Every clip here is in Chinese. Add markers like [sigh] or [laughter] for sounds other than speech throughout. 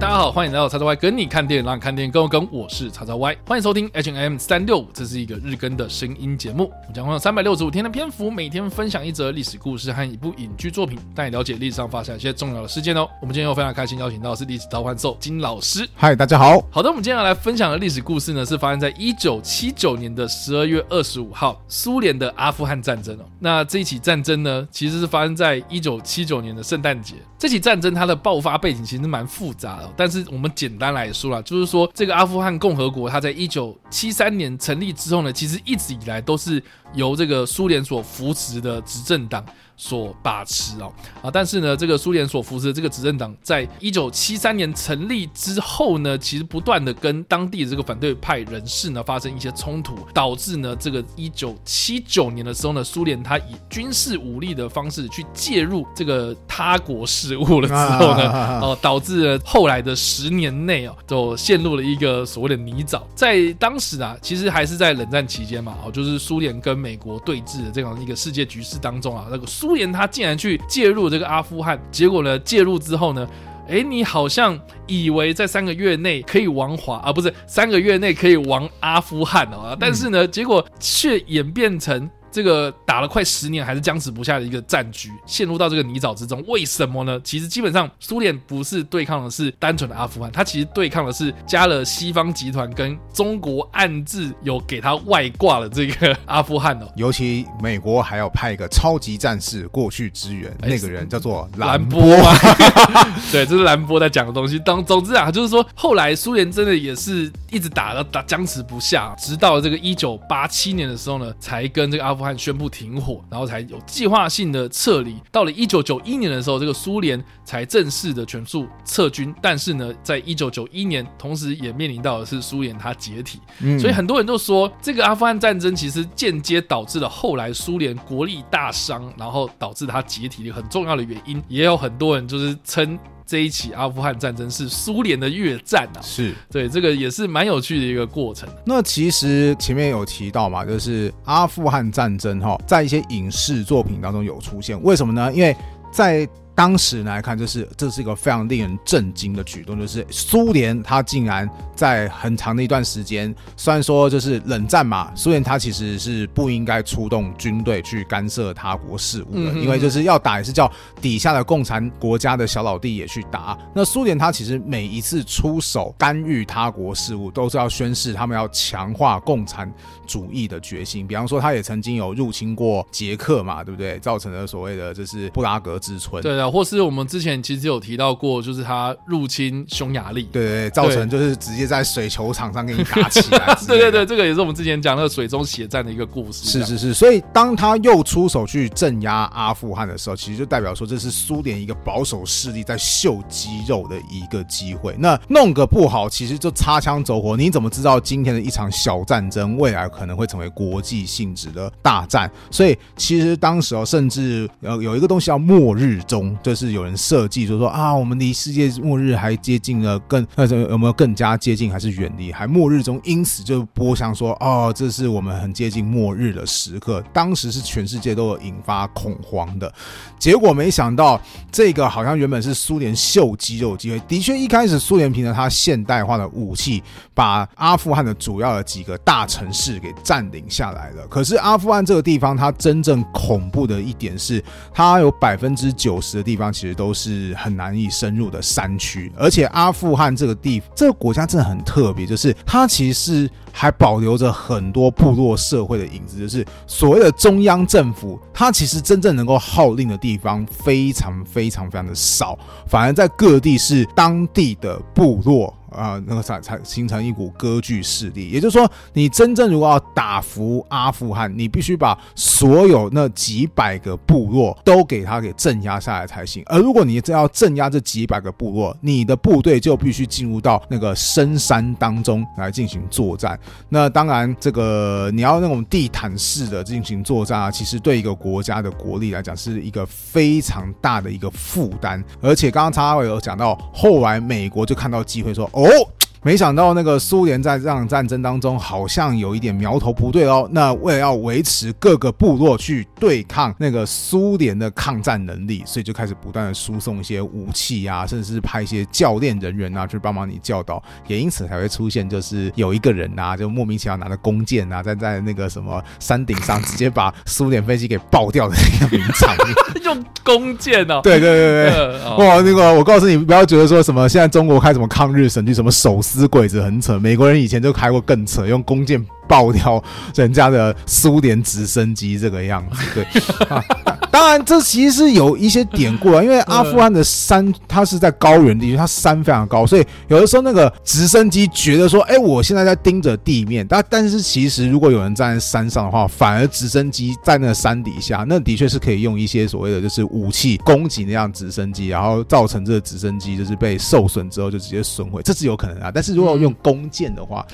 大家好，欢迎来到叉叉 Y 跟你看电影，让你看电影更有梗。我是叉叉 Y，欢迎收听 H&M 三六五，这是一个日更的声音节目。我们将会用三百六十五天的篇幅，每天分享一则历史故事和一部影剧作品，带你了解历史上发生一些重要的事件哦。我们今天又非常开心邀请到是历史召唤兽金老师。嗨，大家好。好的，我们今天要来分享的历史故事呢，是发生在一九七九年的十二月二十五号，苏联的阿富汗战争哦。那这一起战争呢，其实是发生在一九七九年的圣诞节。这起战争它的爆发背景其实蛮复杂的，但是我们简单来说啦，就是说这个阿富汗共和国它在一九七三年成立之后呢，其实一直以来都是由这个苏联所扶持的执政党。所把持哦啊，但是呢，这个苏联所扶持的这个执政党，在一九七三年成立之后呢，其实不断的跟当地的这个反对派人士呢发生一些冲突，导致呢这个一九七九年的时候呢，苏联他以军事武力的方式去介入这个他国事务了之后呢，[laughs] 哦，导致了后来的十年内哦，就陷入了一个所谓的泥沼。在当时啊，其实还是在冷战期间嘛，哦，就是苏联跟美国对峙的这样一个世界局势当中啊，那个苏。苏联他竟然去介入这个阿富汗，结果呢，介入之后呢，哎，你好像以为在三个月内可以亡华啊，不是三个月内可以亡阿富汗哦，但是呢，结果却演变成。这个打了快十年还是僵持不下的一个战局，陷入到这个泥沼之中。为什么呢？其实基本上苏联不是对抗的是单纯的阿富汗，他其实对抗的是加了西方集团跟中国暗自有给他外挂的这个 [laughs] 阿富汗哦。尤其美国还要派一个超级战士过去支援，那个人叫做兰波。[laughs] 对，这是兰波在讲的东西。当总之啊，就是说后来苏联真的也是一直打了打僵持不下，直到这个一九八七年的时候呢，才跟这个阿富。阿富汗宣布停火，然后才有计划性的撤离。到了一九九一年的时候，这个苏联才正式的全速撤军。但是呢，在一九九一年，同时也面临到的是苏联它解体。嗯，所以很多人都说，这个阿富汗战争其实间接导致了后来苏联国力大伤，然后导致它解体的很重要的原因。也有很多人就是称。这一起阿富汗战争是苏联的越战啊，是对，这个也是蛮有趣的一个过程。那其实前面有提到嘛，就是阿富汗战争哈，在一些影视作品当中有出现，为什么呢？因为在当时来看，就是这是一个非常令人震惊的举动，就是苏联它竟然在很长的一段时间，虽然说就是冷战嘛，苏联它其实是不应该出动军队去干涉他国事务的，因为就是要打也是叫底下的共产国家的小老弟也去打。那苏联它其实每一次出手干预他国事务，都是要宣示他们要强化共产主义的决心。比方说，他也曾经有入侵过捷克嘛，对不对？造成了所谓的就是布拉格之春。对啊。或是我们之前其实有提到过，就是他入侵匈牙利，对，对对，造成就是直接在水球场上给你打起来。[laughs] 对对对，这个也是我们之前讲那个水中血战的一个故事。是是是，所以当他又出手去镇压阿富汗的时候，其实就代表说这是苏联一个保守势力在秀肌肉的一个机会。那弄个不好，其实就擦枪走火。你怎么知道今天的一场小战争，未来可能会成为国际性质的大战？所以其实当时哦，甚至呃有一个东西叫末日就是有人设计，就说啊，我们离世界末日还接近了更，那有没有更加接近，还是远离？还末日中，因此就播响说，哦，这是我们很接近末日的时刻。当时是全世界都有引发恐慌的，结果没想到，这个好像原本是苏联秀肌肉机会。的确，一开始苏联凭着它现代化的武器，把阿富汗的主要的几个大城市给占领下来了。可是阿富汗这个地方，它真正恐怖的一点是，它有百分之九十的。地方其实都是很难以深入的山区，而且阿富汗这个地这个国家真的很特别，就是它其实还保留着很多部落社会的影子，就是所谓的中央政府，它其实真正能够号令的地方非常非常非常的少，反而在各地是当地的部落。啊、那个才才形成一股割据势力，也就是说，你真正如果要打服阿富汗，你必须把所有那几百个部落都给他给镇压下来才行。而如果你真要镇压这几百个部落，你的部队就必须进入到那个深山当中来进行作战。那当然，这个你要那种地毯式的进行作战啊，其实对一个国家的国力来讲是一个非常大的一个负担。而且刚刚叉叉有讲到，后来美国就看到机会说。哦，没想到那个苏联在这场战争当中好像有一点苗头不对哦。那为了要维持各个部落去对抗那个苏联的抗战能力，所以就开始不断的输送一些武器啊，甚至是派一些教练人员啊去帮忙你教导。也因此才会出现，就是有一个人啊，就莫名其妙拿着弓箭啊，站在那个什么山顶上直接把苏联飞机给爆掉的一个名场面。[laughs] [laughs] 用弓箭哦？对对对对，[laughs] 哇，那个我告诉你，不要觉得说什么现在中国开什么抗日神剧，什么手死鬼子很扯，美国人以前就开过更扯，用弓箭爆掉人家的苏联直升机这个样子，对。[laughs] 当然，这其实是有一些典故啊，因为阿富汗的山它是在高原地区，它山非常高，所以有的时候那个直升机觉得说，哎，我现在在盯着地面，但但是其实如果有人站在山上的话，反而直升机在那个山底下，那的确是可以用一些所谓的就是武器攻击那辆直升机，然后造成这个直升机就是被受损之后就直接损毁，这是有可能啊。但是如果用弓箭的话，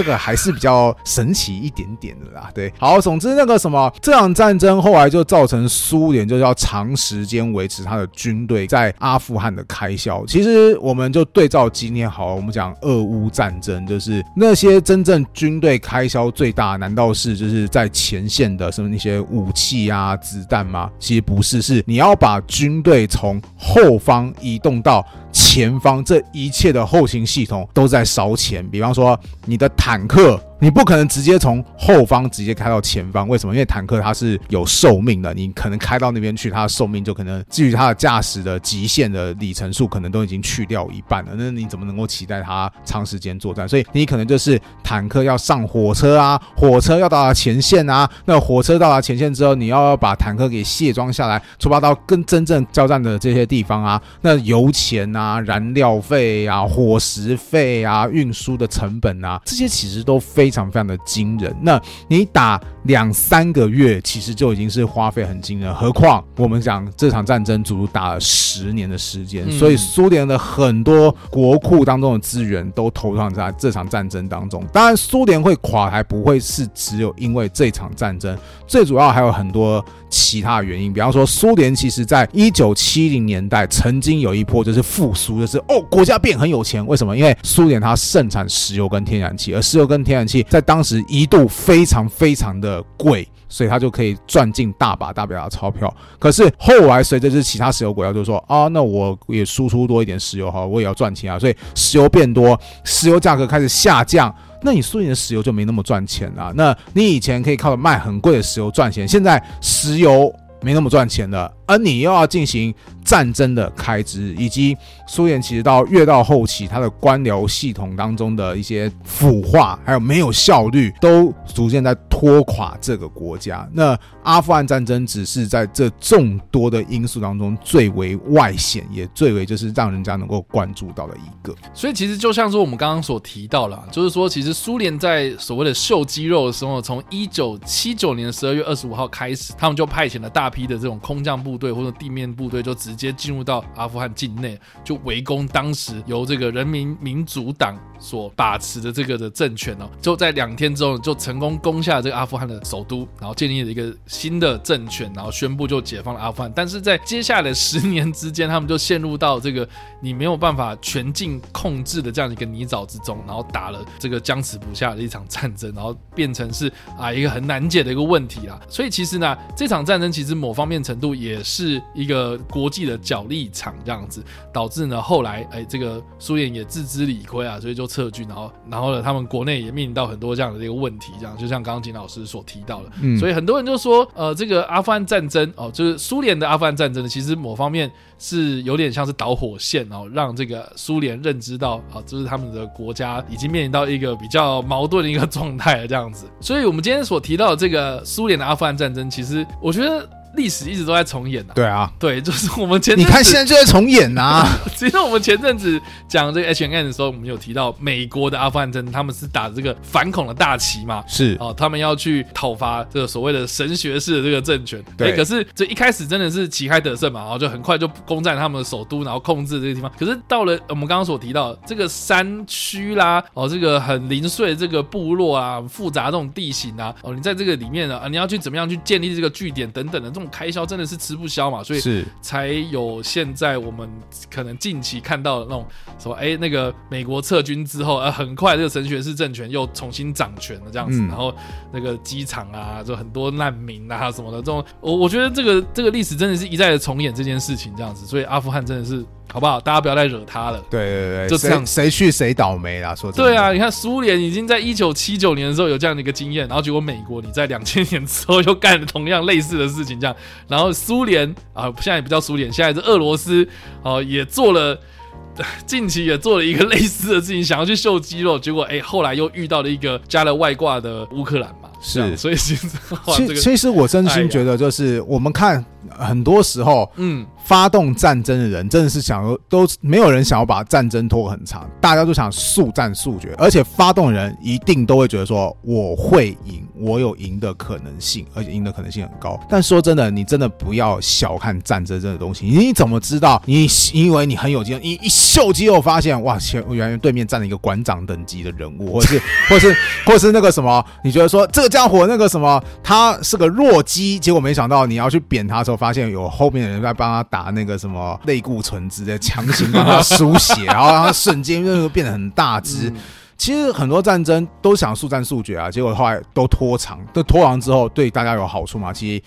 这个还是比较神奇一点点的啦。对，好，总之那个什么，这场战争后来就造成。苏联就是要长时间维持他的军队在阿富汗的开销。其实我们就对照今天好，我们讲俄乌战争，就是那些真正军队开销最大，难道是就是在前线的什么那些武器啊、子弹吗？其实不是，是你要把军队从后方移动到前方，这一切的后勤系统都在烧钱。比方说你的坦坦克你不可能直接从后方直接开到前方，为什么？因为坦克它是有寿命的，你可能开到那边去，它的寿命就可能基于它的驾驶的极限的里程数，可能都已经去掉一半了。那你怎么能够期待它长时间作战？所以你可能就是坦克要上火车啊，火车要到达前线啊。那火车到达前线之后，你要把坦克给卸装下来，出发到跟真正交战的这些地方啊。那油钱啊、燃料费啊、伙食费啊、运输的成本啊，这些其实都非。非常非常的惊人，那你打两三个月，其实就已经是花费很惊人，何况我们讲这场战争足足打了十年的时间，嗯、所以苏联的很多国库当中的资源都投放在这场战争当中。当然，苏联会垮台不会是只有因为这场战争，最主要还有很多。其他原因，比方说，苏联其实在一九七零年代曾经有一波就是复苏，就是哦，国家变很有钱。为什么？因为苏联它盛产石油跟天然气，而石油跟天然气在当时一度非常非常的贵，所以他就可以赚进大把大把的钞票。可是后来随着这其他石油国家就说啊，那我也输出多一点石油哈，我也要赚钱啊，所以石油变多，石油价格开始下降。那你苏联的石油就没那么赚钱了。那你以前可以靠卖很贵的石油赚钱，现在石油没那么赚钱了，而你又要进行战争的开支，以及苏联其实到越到后期，它的官僚系统当中的一些腐化，还有没有效率，都逐渐在拖垮这个国家。那阿富汗战争只是在这众多的因素当中最为外显，也最为就是让人家能够关注到的一个。所以其实就像说我们刚刚所提到了，就是说其实苏联在所谓的秀肌肉的时候，从一九七九年十二月二十五号开始，他们就派遣了大批的这种空降部队或者地面部队，就直接进入到阿富汗境内，就围攻当时由这个人民民主党所把持的这个的政权哦。就在两天之后，就成功攻下这阿富汗的首都，然后建立了一个。新的政权，然后宣布就解放了阿富汗，但是在接下来十年之间，他们就陷入到这个你没有办法全境控制的这样一个泥沼之中，然后打了这个僵持不下的一场战争，然后变成是啊一个很难解的一个问题啦。所以其实呢，这场战争其实某方面程度也是一个国际的角力场这样子，导致呢后来哎这个苏联也自知理亏啊，所以就撤军，然后然后呢他们国内也面临到很多这样的一个问题，这样就像刚刚金老师所提到的，嗯，所以很多人就说。呃，这个阿富汗战争哦，就是苏联的阿富汗战争呢，其实某方面是有点像是导火线哦，让这个苏联认知到啊，就是他们的国家已经面临到一个比较矛盾的一个状态了，这样子。所以，我们今天所提到的这个苏联的阿富汗战争，其实我觉得。历史一直都在重演呐、啊。对啊，对，就是我们前你看现在就在重演呐、啊。[laughs] 其实我们前阵子讲这个 H N N 的时候，我们有提到美国的阿富汗战争，他们是打这个反恐的大旗嘛？是哦，他们要去讨伐这个所谓的神学式的这个政权。对，可是这一开始真的是旗开得胜嘛，然后就很快就攻占他们的首都，然后控制这个地方。可是到了我们刚刚所提到这个山区啦，哦，这个很零碎这个部落啊，复杂这种地形啊，哦，你在这个里面呢，啊，你要去怎么样去建立这个据点等等的这这种开销真的是吃不消嘛，所以是才有现在我们可能近期看到的那种什么，哎，那个美国撤军之后，呃，很快这个神学士政权又重新掌权了这样子，嗯、然后那个机场啊，就很多难民啊什么的，这种我我觉得这个这个历史真的是一再的重演这件事情这样子，所以阿富汗真的是。好不好？大家不要再惹他了。对对对，就这样，谁去谁倒霉啦。说真的。对啊，你看苏联已经在一九七九年的时候有这样的一个经验，然后结果美国你在两千年之后又干了同样类似的事情，这样，然后苏联啊，现在也不叫苏联，现在是俄罗斯哦、啊，也做了，[laughs] 近期也做了一个类似的事情，想要去秀肌肉，结果哎，后来又遇到了一个加了外挂的乌克兰嘛，是，所以其实，[laughs] 其其实我真心觉得就是我们看很多时候，嗯。发动战争的人真的是想说，都没有人想要把战争拖很长，大家都想速战速决，而且发动人一定都会觉得说我会赢，我有赢的可能性，而且赢的可能性很高。但说真的，你真的不要小看战争这个东西，你怎么知道？你因为你很有经验，你一秀肌肉发现哇，前原来对面站了一个馆长等级的人物，或者是，或者是，或者是那个什么？你觉得说这个家伙那个什么，他是个弱鸡，结果没想到你要去贬他的时候，发现有后面的人在帮他打。那个什么类固醇之类强行帮他输血，然后让他瞬间就变得很大只。其实很多战争都想速战速决啊，结果后来都拖长。都拖长之后对大家有好处吗？其实。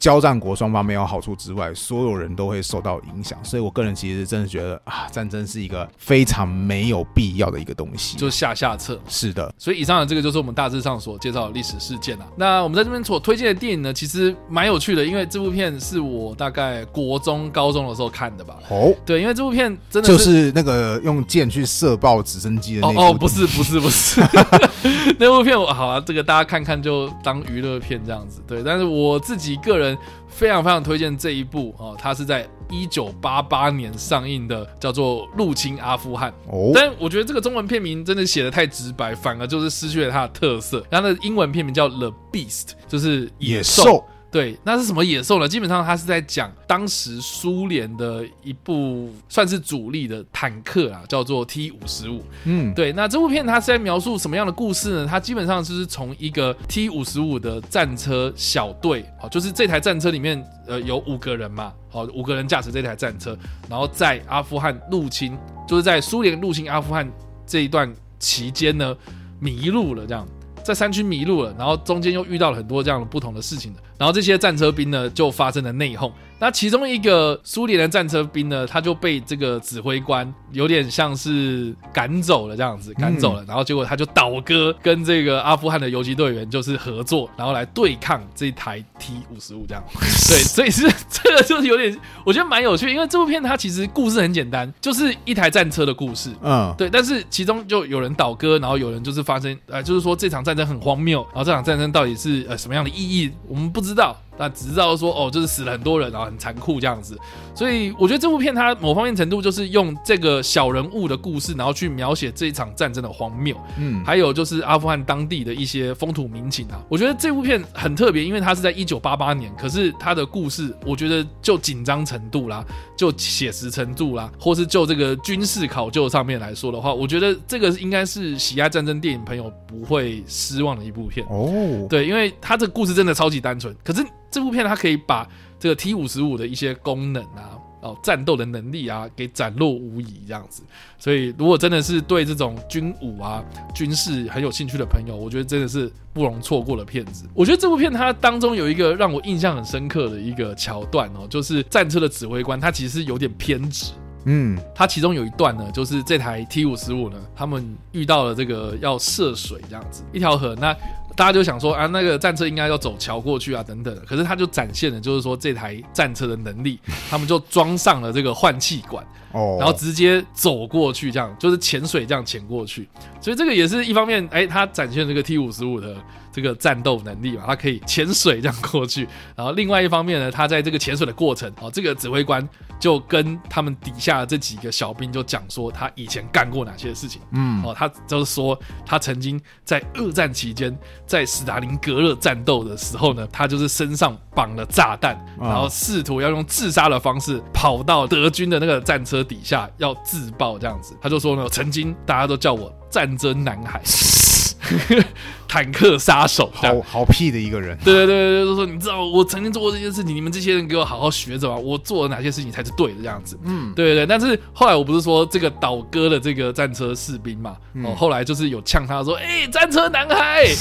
交战国双方没有好处之外，所有人都会受到影响，所以我个人其实真的觉得啊，战争是一个非常没有必要的一个东西，就是下下策。是的，所以以上的这个就是我们大致上所介绍的历史事件啊。那我们在这边所推荐的电影呢，其实蛮有趣的，因为这部片是我大概国中、高中的时候看的吧。哦，对，因为这部片真的是就是那个用箭去射爆直升机的那部。哦哦，不是不是不是，[laughs] 那部片我好啊，这个大家看看就当娱乐片这样子。对，但是我自己个人。非常非常推荐这一部哦，它是在一九八八年上映的，叫做《入侵阿富汗》哦。但我觉得这个中文片名真的写的太直白，反而就是失去了它的特色。它的英文片名叫《The Beast》，就是野兽。野兽对，那是什么野兽呢？基本上它是在讲当时苏联的一部算是主力的坦克啊，叫做 T 五十五。嗯，对。那这部片它是在描述什么样的故事呢？它基本上就是从一个 T 五十五的战车小队，哦，就是这台战车里面呃有五个人嘛，好，五个人驾驶这台战车，然后在阿富汗入侵，就是在苏联入侵阿富汗这一段期间呢迷路了，这样在山区迷路了，然后中间又遇到了很多这样的不同的事情的。然后这些战车兵呢，就发生了内讧。那其中一个苏联的战车兵呢，他就被这个指挥官有点像是赶走了这样子，赶走了。然后结果他就倒戈，跟这个阿富汗的游击队员就是合作，然后来对抗这一台 T 五十五这样。[laughs] 对，所以是 [laughs] 这个就是有点，我觉得蛮有趣，因为这部片它其实故事很简单，就是一台战车的故事。嗯，对。但是其中就有人倒戈，然后有人就是发生，呃，就是说这场战很荒谬，然后这场战争到底是呃什么样的意义，我们不。知道，那只知道说哦，就是死了很多人，啊很残酷这样子。所以我觉得这部片它某方面程度就是用这个小人物的故事，然后去描写这一场战争的荒谬。嗯，还有就是阿富汗当地的一些风土民情啊。我觉得这部片很特别，因为它是在一九八八年，可是它的故事，我觉得就紧张程度啦，就写实程度啦，或是就这个军事考究上面来说的话，我觉得这个应该是喜爱战争电影朋友不会失望的一部片哦。对，因为它这个故事真的超级单纯。可是这部片它可以把这个 T 五十五的一些功能啊，哦，战斗的能力啊，给展露无遗这样子。所以如果真的是对这种军武啊、军事很有兴趣的朋友，我觉得真的是不容错过的片子。我觉得这部片它当中有一个让我印象很深刻的一个桥段哦，就是战车的指挥官他其实有点偏执。嗯，它其中有一段呢，就是这台 T 五十五呢，他们遇到了这个要涉水这样子一条河，那。大家就想说啊，那个战车应该要走桥过去啊，等等的。可是他就展现了，就是说这台战车的能力，他们就装上了这个换气管，哦，然后直接走过去，这样就是潜水这样潜过去。所以这个也是一方面，哎，他展现这个 T 五十五的这个战斗能力嘛，他可以潜水这样过去。然后另外一方面呢，他在这个潜水的过程，哦，这个指挥官就跟他们底下的这几个小兵就讲说，他以前干过哪些事情。嗯，哦，他就是说他曾经在二战期间。在斯大林格勒战斗的时候呢，他就是身上绑了炸弹，然后试图要用自杀的方式跑到德军的那个战车底下要自爆这样子。他就说呢，曾经大家都叫我战争男孩。[laughs] 坦克杀手，好好屁的一个人。对对对对，就说你知道我曾经做过这件事情，你们这些人给我好好学着吧，我做了哪些事情才是对的这样子。嗯，对对对。但是后来我不是说这个倒戈的这个战车士兵嘛，哦、嗯，后来就是有呛他说，哎，战车男孩。[laughs]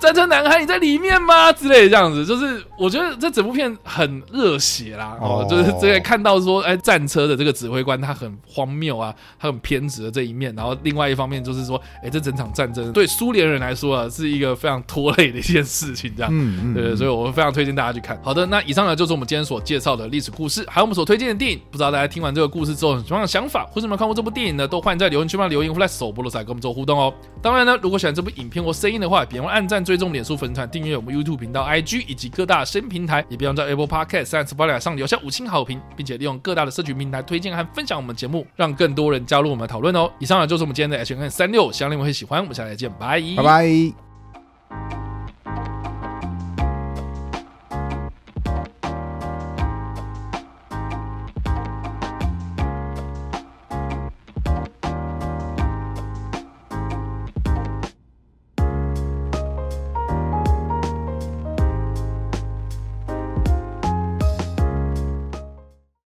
战车男孩，你在里面吗？之类的这样子，就是我觉得这整部片很热血啦，哦，哦就是这个看到说，哎，战车的这个指挥官他很荒谬啊，他很偏执的这一面，然后另外一方面就是说，哎，这整场战争对苏联人来说啊，是一个非常拖累的一件事情，这样，嗯嗯，对，所以我非常推荐大家去看。好的，那以上呢就是我们今天所介绍的历史故事，还有我们所推荐的电影。不知道大家听完这个故事之后有什么样的想法，或者有没有看过这部电影呢？都欢迎在留言区帮留言或在首播的时候跟我们做互动哦。当然呢，如果喜欢这部影片或声音的话，别忘了按赞、追踪、脸书粉团。订阅我们 YouTube 频道、IG 以及各大新平台，也别忘在 Apple Podcast、三十八两上留下五星好评，并且利用各大的社群平台推荐和分享我们节目，让更多人加入我们的讨论哦。以上呢就是我们今天的 H N 三六，希望你会喜欢。我们下次再见，拜拜。